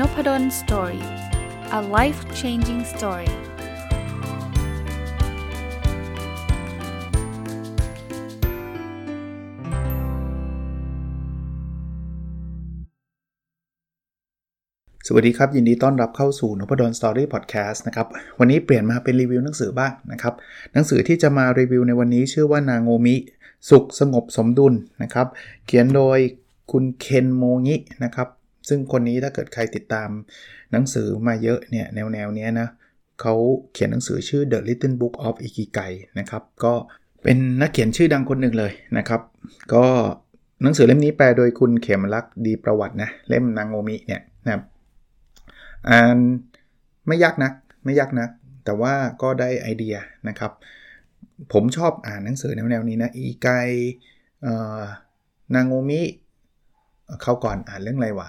Nopadol Story a life changing story สวัสดีครับ ยินดีต้อนรับเข้าสู่นพดล Story Podcast นะครับ วันนี้เปลี่ยนมาเป็นรีวิวหนังสือบ้างนะครับ หนังสือที่จะมารีวิวในวันนี้ชื่อว่านาโงมิ สุขสงบสมดุลนะครับ เขียนโดยคุณเคนโมงินะครับ ซึ่งคนนี้ถ้าเกิดใครติดตามหนังสือมาเยอะเนี่ยแนวแนวเนี้ยนะเขาเขียนหนังสือชื่อ The Little Book of Ikigai นะครับ ก็เป็นนักเขียนชื่อดังคนหนึ่งเลยนะครับ ก็หนังสือเล่มนี้แปลโดยคุณเขมรักษ์ดีประวัตินะเล่มนางโงมิเนี่ยนะครับอ่านไม่ยากนักไม่ยากนัก แต่ว่าก็ได้ไอเดียนะครับ ผมชอบอ่านหนังสือแนวๆนี้นะอีไกนางโงมิ เข้าก่อนอ่านเรื่องอะไรวะ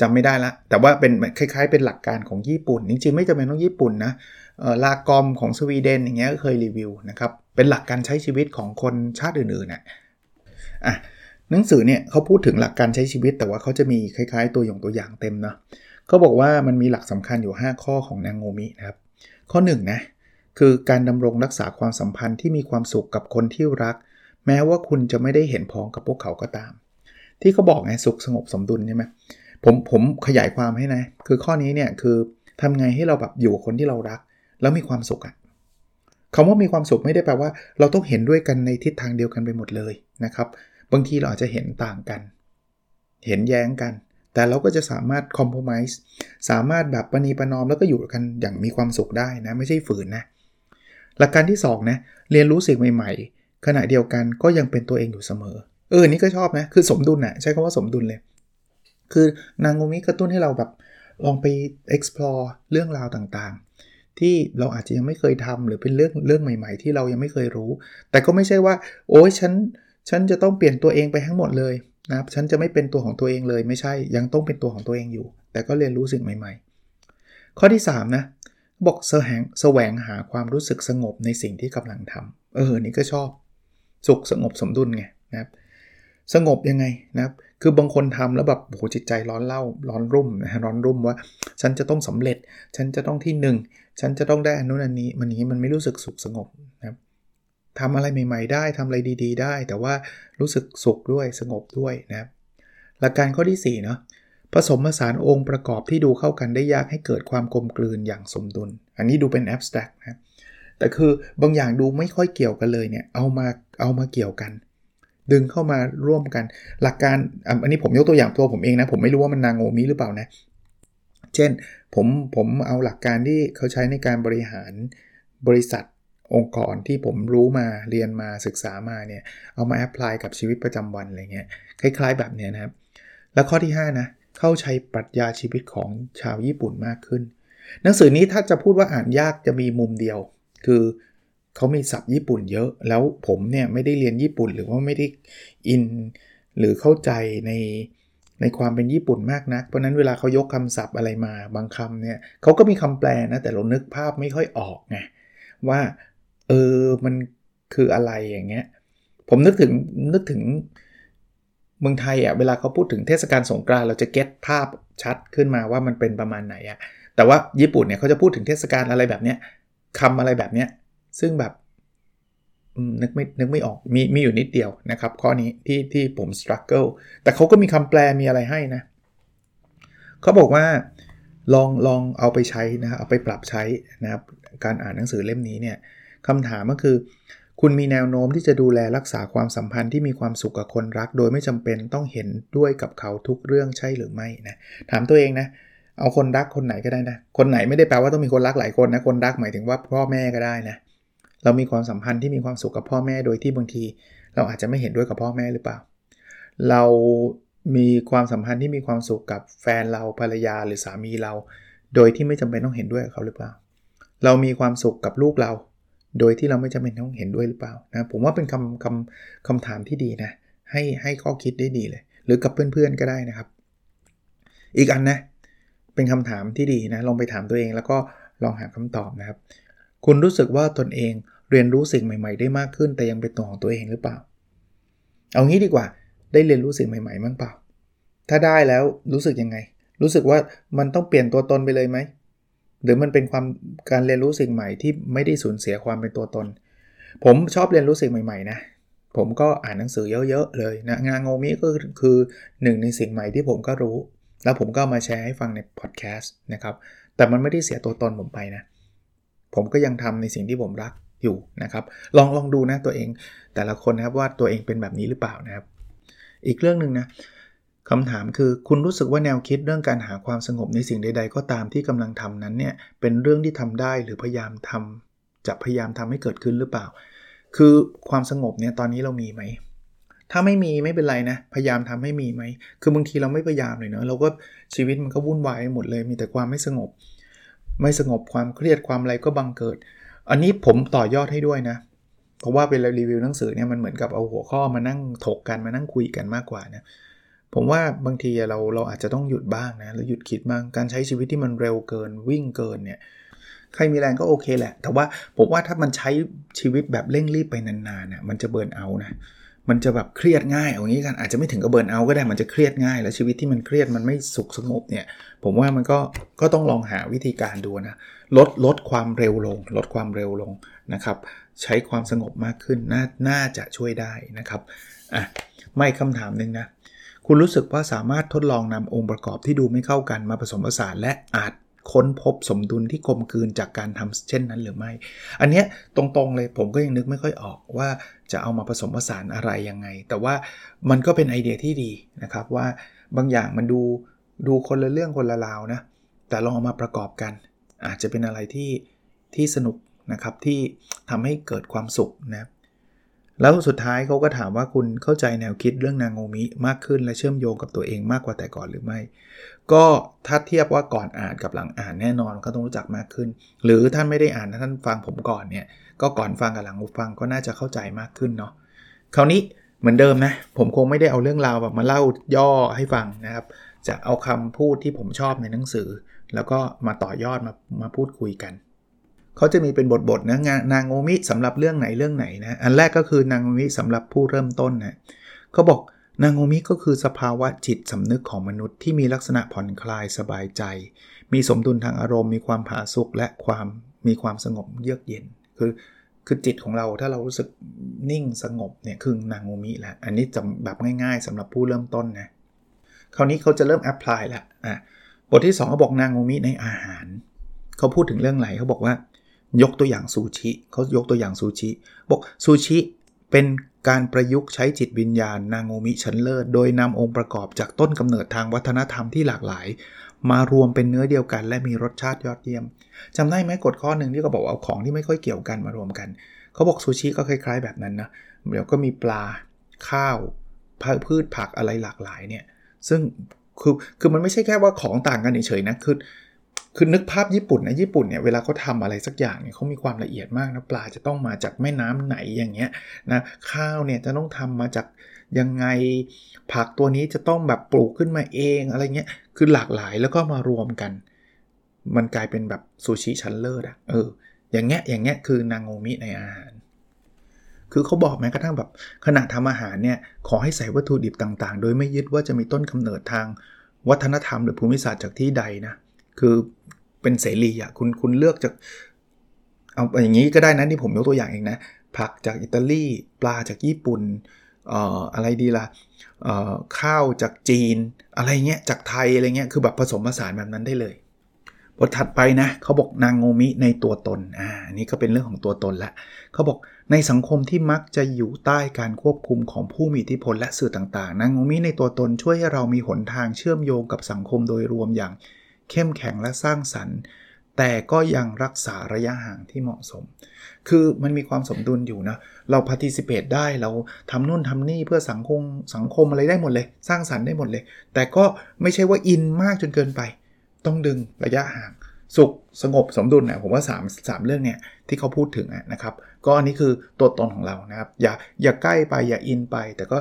จำไม่ได้ละ แต่ว่าเป็นคล้ายๆ เป็นหลักการของญี่ปุ่น จริงๆ ไม่จำเป็นต้องญี่ปุ่นนะลากอมของสวีเดนอย่างเงี้ยก็เคยรีวิวนะครับ เป็นหลักการใช้ชีวิตของคนชาติอื่นๆนะอะหนังสือเนี่ยเขาพูดถึงหลักการใช้ชีวิต แต่ว่าเขาจะมีคล้าย ๆ ตัวอย่างตัวอย่างเต็มเนาะเขาบอกว่ามันมีหลักสำคัญอยู่ 5 ข้อของนางโงมินะครับ ข้อ1นนะคือการดำรงรักษาความสัมพันธ์ที่มีความสุขกับคนที่รัก แม้ว่าคุณจะไม่ได้เห็นพ้องกับพวกเขาก็ตาม ที่เขาบอกไงสุขสงบสมดุลใช่ไหม ผมผมขยายความให้นะ คือข้อนี้เนี่ยคือทำไงให้เราแบบอยู่กับคนที่เรารัก แล้วมีความสุขอะคำว่ามีความสุขไม่ได้แปลว่า เราต้องเห็นด้วยกันในทิศทางเดียวกันไปหมดเลยนะครับ บางทีเราอาจจะเห็นต่างกัน เห็นแย้งกัน แต่เราก็จะสามารถคอมเพลมไ์สามารถแบบปณีประนอมแล้วก็อยู่กันอย่างมีความสุขได้นะ ไม่ใช่ฝืนนะ หลักการที่2นะเรียนรู้สิ่งใหม่ ๆ ขณะเดียวกันก็ยังเป็นตัวเองอยู่เสมอ เออนี่ก็ชอบนะ คือสมดุลนะใช้คำว่าสมดุลเลย คือนางโงมิกระตุ้นให้เราแบบลองไป explore เรื่องราวต่างๆ ที่เราอาจจะยังไม่เคยทำหรือเป็นเรื่องเรื่องใหม่ ๆ ที่เรายังไม่เคยรู้ แต่ก็ไม่ใช่ว่า โอ้ยฉันฉันจะต้องเปลี่ยนตัวเองไปทั้งหมดเลยนะครับฉันจะไม่เป็นตัวของตัวเองเลยไม่ใช่ยังต้องเป็นตัวของตัวเองอยู่ แต่ก็เรียนรู้สิ่งใหม่ ๆ ข้อที่3นะบอกแสวงแสวงหาความรู้สึกสงบในสิ่งที่กำลังทำเออนี่ก็ชอบ สุขสงบสมดุลไงนะครับ สงบยังไงนะครับคือบางคนทำแล้วแบบโหจิตใจร้อนเล่าร้อนรุ่มนะฮะร้อนรุ่มว่า ฉันจะต้องสำเร็จ ฉันจะต้องที่ 1 ฉันจะต้องได้อันนู้นอันนี้ มันนี้มันไม่รู้สึกสุขสงบนะครับทำอะไรใหม่ ๆ ได้ทำอะไรดี ๆ ได้ แต่ว่ารู้สึกสุขด้วยสงบด้วยนะครับหลักการข้อที่4เนาะผสมผสานองค์ประกอบที่ดูเข้ากันได้ยากให้เกิดความกลมกลืนอย่างสมดุล อันนี้ดูเป็นแอบสแตรกนะแต่คือบางอย่างดูไม่ค่อยเกี่ยวกันเลยเนี่ยเอามาเอามาเกี่ยวกัน ดึงเข้ามาร่วมกัน หลักการอันนี้ผมยกตัวอย่างตัวผมเองนะ ผมไม่รู้ว่ามันนางโงมิหรือเปล่านะ เช่นผมผมเอาหลักการที่เขาใช้ในการบริหารบริษัทองค์กรที่ผมรู้มาเรียนมาศึกษามาเนี่ย เอามาแอพพลายกับชีวิตประจำวันอะไรเงี้ยคล้าย ๆ แบบเนี้ยนะครับ แล้วข้อที่ 5 นะ เข้าใช้ปรัชญาชีวิตของชาวญี่ปุ่นมากขึ้น หนังสือนี้ถ้าจะพูดว่าอ่านยากจะมีมุมเดียว คือ เขามีศัพท์ญี่ปุ่นเยอะ แล้วผมเนี่ยไม่ได้เรียนญี่ปุ่นหรือว่าไม่ได้อินหรือเข้าใจในในความเป็นญี่ปุ่นมากนัก เพราะนั้นเวลาเขายกคำศัพท์อะไรมาบางคำเนี่ยเขาก็มีคำแปลนะแต่เรานึกภาพไม่ค่อยออกไงว่าเออมันคืออะไรอย่างเงี้ยผมนึกถึงนึกถึงเมืองไทยอะ่ะเวลาเขาพูดถึงเทศกาลสงกรานต์เราจะเก็ตภาพชัดขึ้นมาว่ามันเป็นประมาณไหนอะ่ะแต่ว่าญี่ปุ่นเนี่ยเขาจะพูดถึงเทศกาลอะไรแบบเนี้ยคำอะไรแบบเนี้ย ซึ่งแบบนึกไม่นึกไม่ออกมีมีอยู่นิดเดียวนะครับ ข้อนี้ที่ที่ผมสครัลเกิลแต่เขาก็มีคำแปลมีอะไรให้นะเขาบอกว่าลองลองเอาไปใช้นะเอาไปปรับใช้นะครับการอ่านหนังสือเล่มนี้เนี่ยคำถามก็คือ คุณมีแนวโน้มที่จะดูแลรักษาความสัมพันธ์ที่มีความสุขกับคนรัก โดยไม่จำเป็นต้องเห็นด้วยกับเขาทุกเรื่องใช่หรือไม่นะถามตัวเองนะเอาคนรักคนไหนก็ได้นะคนไหนไม่ได้แปลว่าต้องมีคนรักหลายคนนะคนรักหมายถึงว่าพ่อแม่ก็ได้นะ เรามีความสัมพันธ์ที่มีความสุขกับพ่อแม่โดยที่บางที เราอาจจะไม่เห็นด้วยกับพ่อแม่หรือเปล่า เรามีความสัมพันธ์ที่มีความสุขกับแฟนเราภรรยาหรือสามีเรา โดยที่ไม่จำเป็นต้องเห็นด้วยกับเขาหรือเปล่า เรามีความสุขกับลูกเรา โดยที่เราไม่จำเป็นต้องเห็นด้วยหรือเปล่านะผมว่าเป็นคำคำคำถามที่ดีนะให้ให้ข้อคิดได้ดีเลย หรือกับเพื่อนๆก็ได้นะครับ อีกอันนะเป็นคำถามที่ดีนะลองไปถามตัวเองแล้วก็ลองหาคำตอบนะครับ คุณรู้สึกว่าตนเองเรียนรู้สิ่งใหม่ ๆ ได้มากขึ้น แต่ยังเป็นตัวของตัวเองหรือเปล่า เอางี้ดีกว่า ได้เรียนรู้สิ่งใหม่ๆมั้งเปล่า ถ้าได้แล้วรู้สึกยังไง รู้สึกว่ามันต้องเปลี่ยนตัวตนไปเลยไหม หรือมันเป็นความการเรียนรู้สิ่งใหม่ที่ไม่ได้สูญเสียความเป็นตัวตน ผมชอบเรียนรู้สิ่งใหม่ๆนะ ผมก็อ่านหนังสือเยอะๆเลยนะงานโงมิก็คือหนึ่งในสิ่งใหม่ที่ผมก็รู้ แล้วผมก็มาแชร์ให้ฟังในพอดแคสต์นะครับ แต่มันไม่ได้เสียตัวตนผมไปนะ ผมก็ยังทำในสิ่งที่ผมรักอยู่นะครับ ลองลองดูนะตัวเองแต่ละคนนะครับว่าตัวเองเป็นแบบนี้หรือเปล่านะครับ อีกเรื่องหนึ่งนะคำถามคือคุณรู้สึกว่าแนวคิดเรื่องการหาความสงบในสิ่งใด ๆ ก็ตามที่กำลังทำนั้นเนี่ยเป็นเรื่องที่ทำได้หรือพยายามทำจะพยายามทำให้เกิดขึ้นหรือเปล่า คือความสงบเนี่ยตอนนี้เรามีไหมถ้าไม่มีไม่เป็นไรนะ พยายามทำให้มีไหม คือบางทีเราไม่พยายามเลยเนาะเราก็ชีวิตมันก็วุ่นวายหมดเลย มีแต่ความไม่สงบ ไม่สงบความเครียดความอะไรก็บังเกิด อันนี้ผมต่อยอดให้ด้วยนะ เพราะว่าเวลารีวิวหนังสือเนี่ยมันเหมือนกับเอาหัวข้อมานั่งถกกันมานั่งคุยกันมากกว่านะผมว่าบางทีเราเราอาจจะต้องหยุดบ้างนะหรือหยุดคิดบ้างการใช้ชีวิตที่มันเร็วเกินวิ่งเกินเนี่ยใครมีแรงก็โอเคแหละ แต่ว่าผมว่าถ้ามันใช้ชีวิตแบบเร่งรีบไปนานๆน่ะมันจะเบิร์นเอานะ มันจะแบบเครียดง่ายอย่างนี้กันอาจจะไม่ถึงกับเบิร์นเอาก็ได้มันจะเครียดง่าย แล้วชีวิตที่มันเครียดมันไม่สุขสงบเนี่ย ผมว่ามันก็ก็ต้องลองหาวิธีการดูนะลดลดความเร็วลง ลดความเร็วลงนะครับ ใช้ความสงบมากขึ้นน่าน่าจะช่วยได้นะครับอะไม่คำถามหนึ่งนะคุณรู้สึกว่าสามารถทดลองนำองค์ประกอบที่ดูไม่เข้ากันมาผสมผสานและอาจ ค้นพบสมดุลที่กลมกลืนจากการทำเช่นนั้นหรือไม่ อันเนี้ยตรงๆเลยผมก็ยังนึกไม่ค่อยออกว่าจะเอามาผสมผสานอะไรยังไง แต่ว่ามันก็เป็นไอเดียที่ดีนะครับว่าบางอย่างมันดูดูคนละเรื่องคนละราวนะแต่ลองเอามาประกอบกัน อาจจะเป็นอะไรที่ที่สนุกนะครับที่ทำให้เกิดความสุขนะ แล้วสุดท้ายเขาก็ถามว่าคุณเข้าใจแนวคิดเรื่องนางโงมิมากขึ้นและเชื่อมโยงกับตัวเองมากกว่าแต่ก่อนหรือไม่ ก็ถ้าเทียบว่าก่อนอ่านกับหลังอ่านแน่นอนก็ต้องรู้จักมากขึ้น หรือท่านไม่ได้อ่านท่านฟังผมก่อนเนี่ยก็ก่อนฟังกับหลังฟังก็น่าจะเข้าใจมากขึ้นเนาะคราวนี้เหมือนเดิมนะผมคงไม่ได้เอาเรื่องราวแบบมาเล่าย่อให้ฟังนะครับ จะเอาคำพูดที่ผมชอบในหนังสือ แล้วก็มาต่อยอดมามาพูดคุยกัน เขาจะมีเป็นบทๆนะนางโงมิสำหรับเรื่องไหนเรื่องไหนนะอันแรกก็คือนางโงมิสำหรับผู้เริ่มต้นนะเขาบอกนางโงมิก็คือสภาวะจิตสำนึกของมนุษย์ที่มีลักษณะผ่อนคลายสบายใจ มีสมดุลทางอารมณ์ มีความผาสุกและความมีความสงบเยือกเย็น คือคือจิตของเราถ้าเรารู้สึกนิ่งสงบเนี่ยคือนางโงมิแหละอันนี้จำแบบง่ายๆสำหรับผู้เริ่มต้นนะคราวนี้เขาจะเริ่มแอพพลายละอะบทที่2เขาบอกนางโงมิในอาหาร เขาพูดถึงเรื่องไหนเขาบอกว่า ยกตัวอย่างซูชิเขายกตัวอย่างซูชิบอกซูชิเป็นการประยุกต์ใช้จิตวิญญาณ นางโงมิชั้นเลิศโดยนำองค์ประกอบจากต้นกำเนิดทางวัฒนธรรมที่หลากหลาย มารวมเป็นเนื้อเดียวกัน และมีรสชาติยอดเยี่ยมจำได้ไหมกฎข้อหนึ่งที่เขาบอกเอาของที่ไม่ค่อยเกี่ยวกันมารวมกันเขาบอกซูชิก็คล้าย ๆ แบบนั้นนะเดี๋ยวก็มีปลาข้าวพืชผักอะไรหลากหลายเนี่ยซึ่งคือคือมันไม่ใช่แค่ว่าของต่างกันเฉยๆนะคือ คือนึกภาพญี่ปุ่นนะญี่ปุ่นเนี่ยเวลาเขาทาอะไรสักอย่างเนี่ยเขามีความละเอียดมากนะปลาจะต้องมาจากแม่น้ำไหนอย่างเงี้ยนะข้าวเนี่ยจะต้องทำมาจากยังไงผักตัวนี้จะต้องแบบปลูกขึ้นมาเองอะไรเงี้ยคือหลากหลายแล้วก็มารวมกัน มันกลายเป็นแบบซูชิชั้นเลิศอะเอออย่างเงี้ยอย่างเงี้ยคือนางโงมิในอาหาร คือเขาบอกแม้กระทั่งแบบขณะทำอาหารเนี่ยขอให้ใส่วัตถุดิบต่างๆ โดยไม่ยึดว่าจะมีต้นกำเนิดทางวัฒนธรรมหรือภูมิศาสตร์จากที่ใดนะ คือเป็นเสรีอะคุณคุณเลือกจากเอาอย่างนี้ก็ได้นะที่ผมยกตัวอย่างเองนะผักจากอิตาลีปลาจากญี่ปุ่นเอ่ออะไรดีละ่ะข้าวจากจีน อะไรเงี้ยจากไทยอะไรเงี้ยคือแบบผสมผสานแบบนั้นได้เลยบทถัดไปนะเขาบอกนางโงมิในตัวตนอ่านี่ก็เป็นเรื่องของตัวตนละเขาบอกในสังคมที่มักจะอยู่ใต้การควบคุมของผู้มีอิทธิพลและสื่อต่างๆนางโงมิในตัวตนช่วยให้เรามีหนทางเชื่อมโยงกับสังคมโดยรวมอย่าง เข้มแข็งและสร้างสรรค์ แต่ก็ยังรักษาระยะห่างที่เหมาะสม คือมันมีความสมดุลอยู่นะ เราพาร์ติซิเพตได้เราทำนู่นทำนี่เพื่อสังคมสังคมอะไรได้หมดเลย สร้างสรรค์ได้หมดเลย แต่ก็ไม่ใช่ว่าอินมากจนเกินไป ต้องดึงระยะห่างสุขสงบสมดุลนะผมว่า3 3เรื่องเนี่ยที่เขาพูดถึงนะครับ ก็อันนี้คือตัวตนของเรานะครับ อย่าอย่าใกล้ไปอย่าอินไป แต่ก็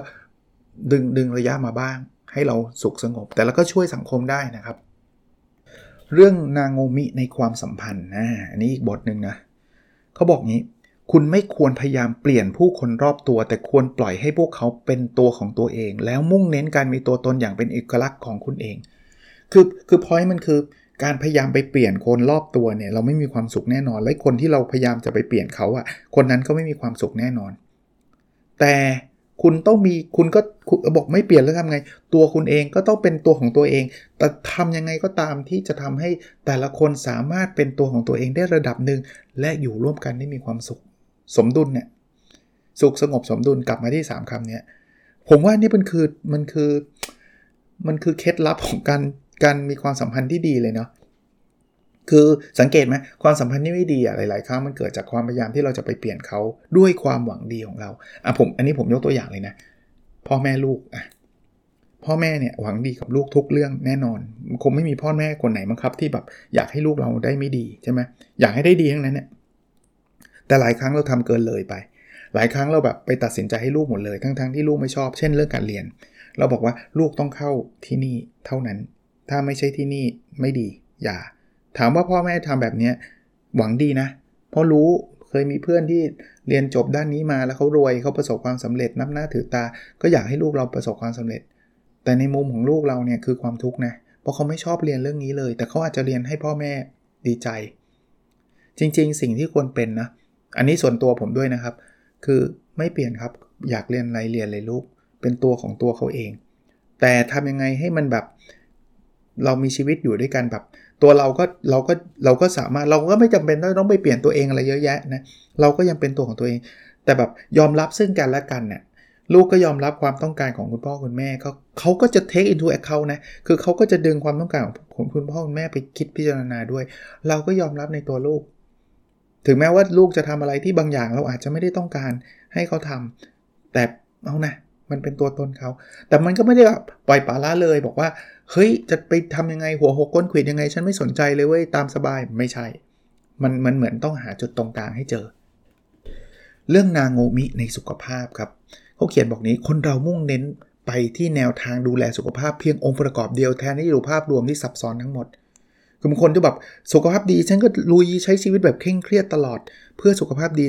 ดึงดึงระยะมาบ้าง ให้เราสุขสงบ แต่แล้วก็ช่วยสังคมได้นะครับ เรื่องนางโงมิในความสัมพันธ์นะอันนี้อีกบทหนึ่งนะเขาบอกงี้ คุณไม่ควรพยายามเปลี่ยนผู้คนรอบตัว แต่ควรปล่อยให้พวกเขาเป็นตัวของตัวเอง แล้วมุ่งเน้นการมีตัวตนอย่างเป็นเอกลักษณ์ของคุณเอง คือคือพอยมันคือการพยายามไปเปลี่ยนคนรอบตัวเนี่ยเราไม่มีความสุขแน่นอน และคนที่เราพยายามจะไปเปลี่ยนเขาอะคนนั้นก็ไม่มีความสุขแน่นอน แต่ คุณต้องมีคุณก็บอกไม่เปลี่ยนแล้วทำไง ตัวคุณเองก็ต้องเป็นตัวของตัวเอง แต่ทำยังไงก็ตามที่จะทำให้แต่ละคนสามารถเป็นตัวของตัวเองได้ระดับหนึ่งและอยู่ร่วมกันได้มีความสุข สมดุลเนี่ยสุขสงบสมดุลกลับมาที่ 3คำนี้ผมว่านี่มันคือมันคือมันคือเคล็ดลับของการการมีความสัมพันธ์ที่ดีเลยเนาะ คือสังเกตไหมความสัมพันธ์ที่ไม่ดีอะหลาย ๆ ครั้งมันเกิดจากความพยายามที่เราจะไปเปลี่ยนเขาด้วยความหวังดีของเราอะผมอันนี้ผมยกตัวอย่างเลยนะ พ่อแม่ลูกอะพ่อแม่เนี่ยหวังดีกับลูกทุกเรื่องแน่นอน คงไม่มีพ่อแม่คนไหนมั้งครับ ที่แบบอยากให้ลูกเราได้ไม่ดีใช่ไหมอยากให้ได้ดีทั้งนั้นเนี่ยแต่หลายครั้งเราทำเกินเลยไป หลายครั้งเราแบบไปตัดสินใจให้ลูกหมดเลย ทั้งๆทที่ลูกไม่ชอบ เช่นเรื่องการเรียน เราบอกว่าลูกต้องเข้าที่นี่เท่านั้น ถ้าไม่ใช่ที่นี่ไม่ดีอย่า ถามว่าพ่อแม่ทำแบบนี้หวังดีนะ เพราะรู้เคยมีเพื่อนที่เรียนจบด้านนี้มาแล้วเขารวยเขาประสบความสำเร็จนับหน้าถือตา ก็อยากให้ลูกเราประสบความสำเร็จ แต่ในมุมของลูกเราเนี่ยคือความทุกข์นะเพราะเขาไม่ชอบเรียนเรื่องนี้เลย แต่เขาอาจจะเรียนให้พ่อแม่ดีใจ จริง ๆ สิ่งที่ควรเป็นนะอันนี้ส่วนตัวผมด้วยนะครับ คือไม่เปลี่ยนครับอยากเรียนอะไรเรียนเลยลูก เป็นตัวของตัวเขาเอง แต่ทำยังไงให้มันแบบ เรามีชีวิตอยู่ด้วยกันแบบ ตัวเราก็เราก็เราก็สามารถเราก็ไม่จำเป็นต้องไปเปลี่ยนตัวเองอะไรเยอะแยะนะเราก็ยังเป็นตัวของตัวเอง แต่แบบยอมรับซึ่งกันและกันเนี่ยลูกก็ยอมรับความต้องการของคุณพ่อคุณแม่เขาเขาก็จะ take into account นะคือเขาก็จะดึงความต้องการของคุณพ่อคุณแม่ไปคิดพิจารณาด้วย เราก็ยอมรับในตัวลูก ถึงแม้ว่าลูกจะทำอะไรที่บางอย่างเราอาจจะไม่ได้ต้องการให้เขาทำแต่เอานะมันเป็นตัวตนเขา แต่มันก็ไม่ได้แบบปล่อยปละละเลยบอกว่า เฮ้ยจะไปทำยังไงหัวหกก้นขวิดยังไง ฉันไม่สนใจเลยเว้ยตามสบายไม่ใช่ มันมันเหมือนต้องหาจุดตรงกลางให้เจอ เรื่องนางโงมิในสุขภาพครับเขาเขียนบอกนี้คนเรามุ่งเน้นไปที่แนวทางดูแลสุขภาพเพียงองค์ประกอบเดียวแทนที่ดูภาพรวมที่ซับซ้อนทั้งหมดคือบางคนจะแบบสุขภาพดีฉันก็ลุยใช้ชีวิตแบบเคร่งเครียดตลอด เพื่อสุขภาพดี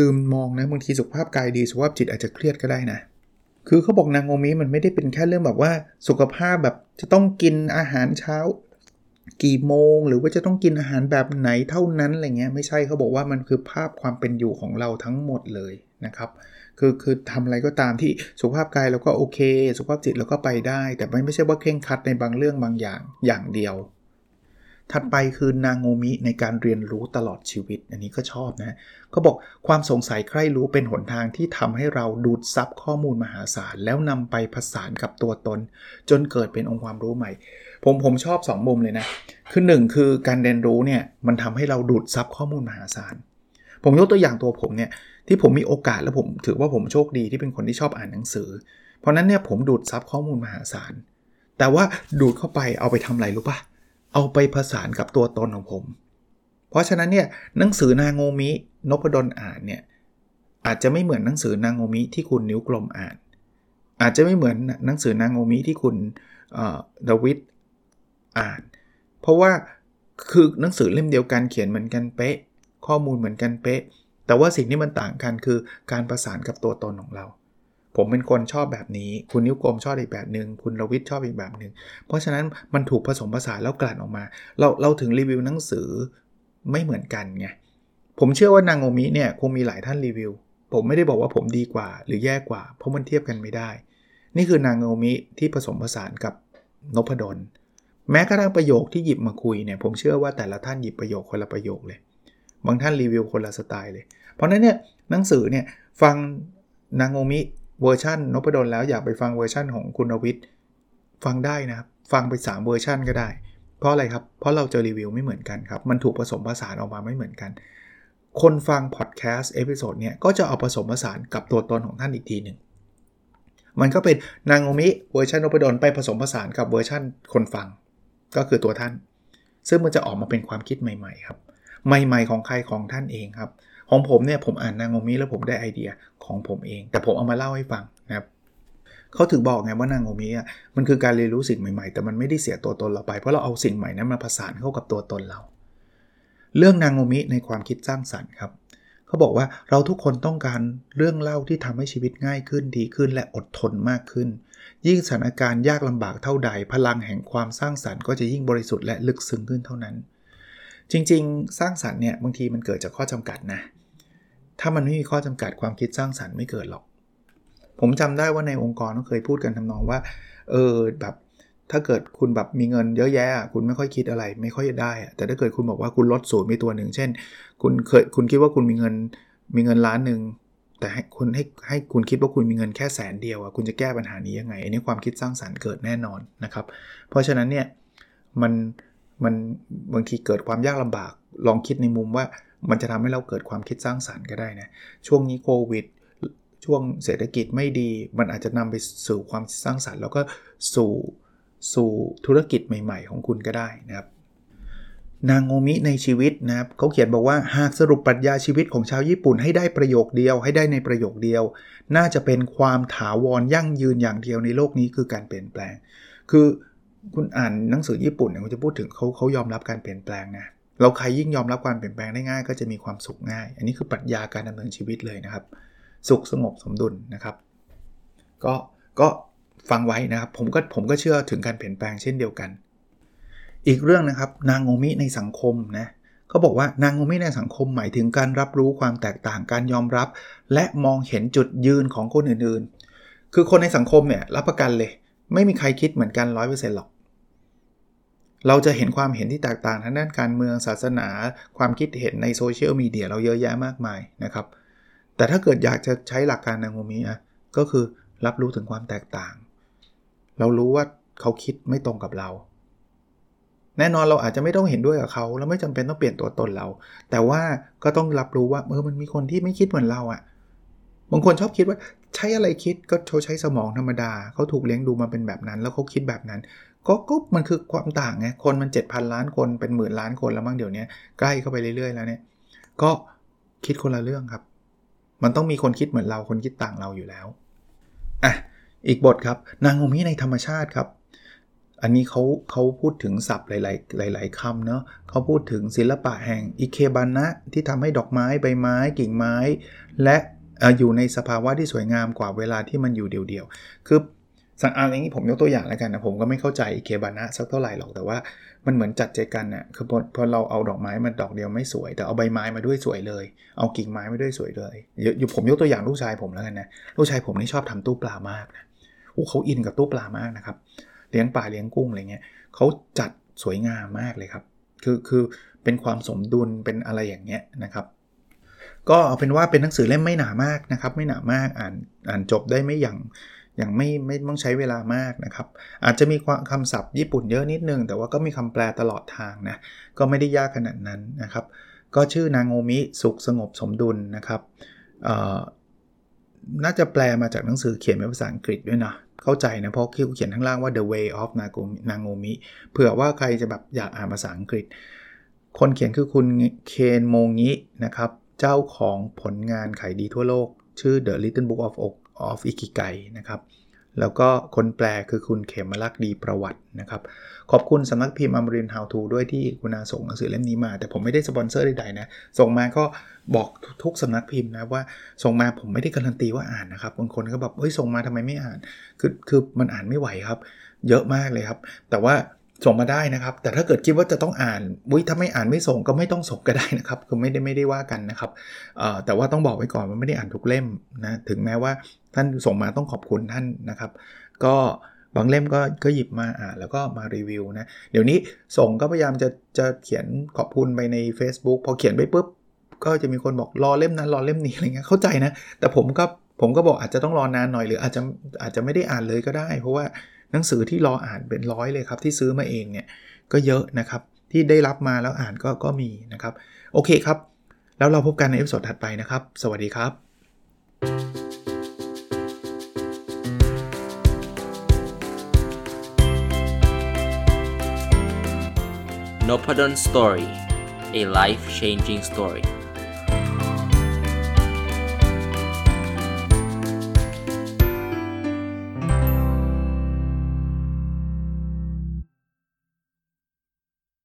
ลืมมองนะบางทีสุขภาพกายดีสุขภาพจิตอาจจะเครียดก็ได้นะ คือเขาบอกนางโงมิมันไม่ได้เป็นแค่เรื่องแบบว่าสุขภาพแบบจะต้องกินอาหารเช้า กี่โมง หรือว่าจะต้องกินอาหารแบบไหนเท่านั้นอะไรเงี้ยไม่ใช่เขาบอกว่ามันคือภาพความเป็นอยู่ของเราทั้งหมดเลยนะครับ คือคือทำอะไรก็ตามที่สุขภาพกายเราก็โอเค สุขภาพจิตเราก็ไปได้ แต่ไม่ใช่ว่าเคร่งครัดในบางเรื่องบางอย่างอย่างเดียว ถัดไปคือนางโงมิในการเรียนรู้ตลอดชีวิต อันนี้ก็ชอบนะเขาบอกความสงสัยใคร่รู้เป็นหนทางที่ทำให้เราดูดซับข้อมูลมหาศาล แล้วนำไปผสานกับตัวตน จนเกิดเป็นองค์ความรู้ใหม่ ผมผมชอบ 2 มุมเลยนะ คือ 1 คือการเรียนรู้เนี่ยมันทำให้เราดูดซับข้อมูลมหาศาล ผมยกตัวอย่างตัวผมเนี่ยที่ผมมีโอกาสแล้วผมถือว่าผมโชคดีที่เป็นคนที่ชอบอ่านหนังสือ เพราะนั้นเนี่ยผมดูดซับข้อมูลมหาศาล แต่ว่าดูดเข้าไปเอาไปทำอะไรรู้ปะ เอาไปผสานกับตัวตนของผม เพราะฉะนั้นเนี่ยหนังสือนางโงมินพดลอ่านเนี่ยอาจจะไม่เหมือนหนังสือนางโงมิที่คุณนิ้วกลมอ่าน อาจจะไม่เหมือนหนังสือนางโงมิที่คุณดวิดอ่าน เพราะว่าคือหนังสือเล่มเดียวกันเขียนเหมือนกันเป๊ะ ข้อมูลเหมือนกันเป๊ะ แต่ว่าสิ่งที่มันต่างกันคือการประสานกับตัวตนของเรา ผมเป็นคนชอบแบบนี้ คุณนิ้วกลมชอบอีกแบบหนึง่งคุณรวิทย์ชอบอีกแบบหนึง่งเพราะฉะนั้นมันถูกผสมผสานแล้วกลั่นออกมา เราเราถึงรีวิวหนังสือไม่เหมือนกันไงผมเชื่อว่านางโอมิเนี่ยคงมีหลายท่านรีวิว ผมไม่ได้บอกว่าผมดีกว่า หรือแย่กว่า เพราะมันเทียบกันไม่ได้ นี่คือนางโอมิที่ผสมผสานกับนพดลแม้กระทั่งประโยคที่หยิบมาคุยเนี่ยผมเชื่อว่าแต่ละท่านหยิบประโยคคนละประโยคเลย บางท่านรีวิวคนละสไตล์เลย เพราะนั้นเนี่ยหนังสือเนี่ยฟังนาโงมิ เวอร์ชันนพดลแล้วอยากไปฟังเวอร์ชันของคุณวิทย์ฟังได้นะครับ ฟังไป 3 เวอร์ชันก็ได้ เพราะอะไรครับ เพราะเราจะรีวิวไม่เหมือนกันครับ มันถูกผสมผสานออกมาไม่เหมือนกัน คนฟัง podcast episode เนี่ยก็จะเอาผสมผสานกับตัวตนของท่านอีกทีหนึ่งมันก็เป็นนาโงมิเวอร์ชันนพดลไปผสมผสานกับเวอร์ชันคนฟัง ก็คือตัวท่าน ซึ่งมันจะออกมาเป็นความคิดใหม่ ๆ ครับ ใหม่ ๆ ของใครของท่านเองครับ ของผมเนี่ยผมอ่านนางโงมิแล้วผมได้ไอเดียของผมเอง แต่ผมเอามาเล่าให้ฟังนะครับเขาถึงบอกไงว่านางโงมิอะมันคือการเรียนรู้สิ่งใหม่ๆ แต่มันไม่ได้เสียตัวตนเราไป เพราะเราเอาสิ่งใหม่นั้นมาผสานเข้ากับตัวตนเรา เรื่องนางโงมิในความคิดสร้างสรรค์ครับเขาบอกว่าเราทุกคนต้องการเรื่องเล่าที่ทำให้ชีวิตง่ายขึ้นดีขึ้นและอดทนมากขึ้น ยิ่งสถานการณ์ยากลำบากเท่าใด พลังแห่งความสร้างสรรค์ก็จะยิ่งบริสุทธิ์และลึกซึ้งขึ้นเท่านั้น จริง ๆ สร้างสรรค์เนี่ยบางทีมันเกิดจากข้อจำกัดนะ ถ้ามันไม่มีข้อจำกัดความคิดสร้างสารรค์ไม่เกิดหรอก ผมจำได้ว่าในองค์กรก็เคยพูดกันทำนองว่า เออแบบถ้าเกิดคุณแบบมีเงินเยอะแยะ คุณไม่ค่อยคิดอะไร ไม่ค่อยได้ แต่ถ้าเกิดคุณบอกว่าคุณลดศูนย์ไปตัวหนึ่ง เช่น คุณเคยคุณคิดว่าคุณมีเงินมีเงินล้านหนึ่งแต่ให้คุณให้ให้คุณคิดว่าคุณมีเงินแค่แสนเดียวอะคุณจะแก้ปัญหานี้ยังไง อันนี้ความคิดสร้างสรรค์เกิดแน่นอนนะครับ เพราะฉะนั้นเนี่ยมันมันบางทีเกิดความยากลำบาก ลองคิดในมุมว่า มันจะทำให้เราเกิดความคิดสร้างสรรค์ก็ได้นะช่วงนี้โควิด ช่วงเศรษฐกิจไม่ดี มันอาจจะนำไปสู่ความสร้างสรรค์ แล้วก็สู่สู่ธุรกิจใหม่ ๆ ของคุณก็ได้นะครับนางโงมิในชีวิตนะครับเขาเขียนบอกว่าหากสรุปปรัชญาชีวิตของชาวญี่ปุ่นให้ได้ประโยคเดียว ให้ได้ในประโยคเดียว น่าจะเป็นความถาวรยั่งยืนอย่างเดียวในโลกนี้คือการเปลี่ยนแปลง คือคุณอ่านหนังสือญี่ปุ่นเนี่ยเขาจะพูดถึงเขาเขายอมรับการเปลี่ยนแปลงนะ เราใครยิ่งยอมรับการเปลี่ยนแปลงได้ง่าย ก็จะมีความสุขง่าย อันนี้คือปรัชญาการดำเนินชีวิตเลยนะครับ สุขสงบสมดุลนะครับ ก็ก็ฟังไว้นะครับ ผมก็ผมก็เชื่อถึงการเปลี่ยนแปลงเช่นเดียวกัน อีกเรื่องนะครับ นางโงมิในสังคมนะเขาบอกว่านางโงมิในสังคมหมายถึงการรับรู้ความแตกต่างการยอมรับ และมองเห็นจุดยืนของคนอื่นๆ คือคนในสังคมเนี่ยรับประกันเลย ไม่มีใครคิดเหมือนกัน 100%หรอก เราจะเห็นความเห็นที่แตกต่างทางด้านการเมืองศาสนา ความคิดเห็นในโซเชียลมีเดียเราเยอะแยะมากมายนะครับ แต่ถ้าเกิดอยากจะใช้หลักการนางโงมิอะก็คือรับรู้ถึงความแตกต่าง เรารู้ว่าเขาคิดไม่ตรงกับเรา แน่นอนเราอาจจะไม่ต้องเห็นด้วยกับเขา แล้วไม่จำเป็นต้องเปลี่ยนตัวตนเรา แต่ว่าก็ต้องรับรู้ว่าเออมันมีคนที่ไม่คิดเหมือนเราอะ่ะบางคนชอบคิดว่าใช้อะไรคิดก็เขาใช้สมองธรรมดาเขาถูกเลี้ยงดูมาเป็นแบบนั้น แล้วเขาคิดแบบนั้น ก็ก็มันคือความต่างไงคนมัน 7,000 ล้านคนเป็นหมื่นล้านคนแล้วมั้งเดี๋ยวนี้ใกล้เข้าไปเรื่อยๆแล้วเนี่ยก็คิดคนละเรื่องครับ มันต้องมีคนคิดเหมือนเราคนคิดต่างเราอยู่แล้วอะอีกบทครับนางงมีในธรรมชาติครับ อันนี้เขาเขาพูดถึงศัพท์หลาย ๆ หลาย ๆคำเนาะเขาพูดถึงศิลปะแห่งอิเคบันะที่ทำให้ดอกไม้ใบไม้กิ่งไม้ และอยู่ในสภาวะที่สวยงามกว่าเวลาที่มันอยู่เดียวๆ คือ สังอานอย่างนี้ผมยกตัวอย่างแล้วกันนะผมก็ไม่เข้าใจอิเคบันะสักเท่าไหร่หรอกแต่ว่ามันเหมือนจัดใจกันนะ่ะคือพอพอเราเอาดอกไม้มาดอกเดียวไม่สวย แต่เอาใบไม้มาด้วยสวยเลย เอากิ่งไม้มาด้วยสวยเลยอยู่ผมยกตัวอย่างลูกชายผมแล้วกันนะลูกชายผมนี่ชอบทำตู้ปลามากนะโอ้เขาอินกับตู้ปลามากนะครับเลี้ยงปลาเลี้ยงกุ้งอะไรเงี้ยเขาจัดสวยงามมากเลยครับ คือคือเป็นความสมดุลเป็นอะไรอย่างเงี้ยนะครับก็เอาเป็นว่าเป็นหนังสือเล่มไม่หนามากนะครับ ไม่หนามากอ่านอ่านจบได้ไม่อย่าง อย่างไม่ไม่ต้องใช้เวลามากนะครับ อาจจะมีคำศัพท์ญี่ปุ่นเยอะนิดนึง แต่ว่าก็มีคำแปลตลอดทางนะก็ไม่ได้ยากขนาดนั้นนะครับ ก็ชื่อนางโงมิสุขสงบสมดุลนะครับน่าจะแปลมาจากหนังสือเขียนเป็นภาษาอังกฤษด้วยนะเข้าใจนะ เพราะคิวเขียนข้างล่างว่า the way of นางโงมิเผื่อว่าใครจะแบบอยากอ่านภาษาอังกฤษ คนเขียนคือคุณเคนโมงินะครับ เจ้าของผลงานขายดีทั่วโลก ชื่อ The Little Book of of Ikigai นะครับ แล้วก็คนแปลคือคุณเขมลักษ์ดีประวัตินะครับ ขอบคุณสำนักพิมพ์อมรินฮาวทูด้วยที่คุณอาส่งหนังสือเล่มนี้มา แต่ผมไม่ได้สปอนเซอร์ใดๆนะ ส่งมาก็บอกทุกสำนักพิมพ์นะว่าส่งมาผมไม่ได้การันตีว่าอ่านนะครับ บางคนก็แบบเฮ้ยส่งมาทำไมไม่อ่าน คือคือมันอ่านไม่ไหวครับ เยอะมากเลยครับ แต่ว่า ส่งมาได้นะครับ แต่ถ้าเกิดคิดว่าจะต้องอ่านวิถ้าไม่อ่านไม่ส่งก็ไม่ต้องส่งก็ได้นะครับ คือไม่ได้ไม่ได้ว่ากันนะครับแต่ว่าต้องบอกไว้ก่อนว่าไม่ได้อ่านทุกเล่มนะ ถึงแม้ว่าท่านส่งมาต้องขอบคุณท่านนะครับ ก็บางเล่มก็ก็หยิบมาอ่านแล้วก็มารีวิวนะ เดี๋ยวนี้ส่งก็พยายามจะจะเขียนขอบคุณไปใน Facebook พอเขียนไปปุ๊บก็จะมีคนบอกรอเล่มนั้นรอเล่มนี้อะไรเงี้ยเข้าใจนะ แต่ผมก็ผมก็บอกอาจจะต้องรอนานหน่อยหรืออาจจะอาจจะไม่ได้อ่านเลยก็ได้ เพราะว่า หนังสือที่รออ่านเป็นร้อยเลยครับที่ซื้อมาเองเนี่ยก็เยอะนะครับที่ได้รับมาแล้วอ่านก็ก็มีนะครับ โอเคครับ แล้วเราพบกันใน episode ถัดไปนะครับ สวัสดีครับ n o p a d o n Story a life changing story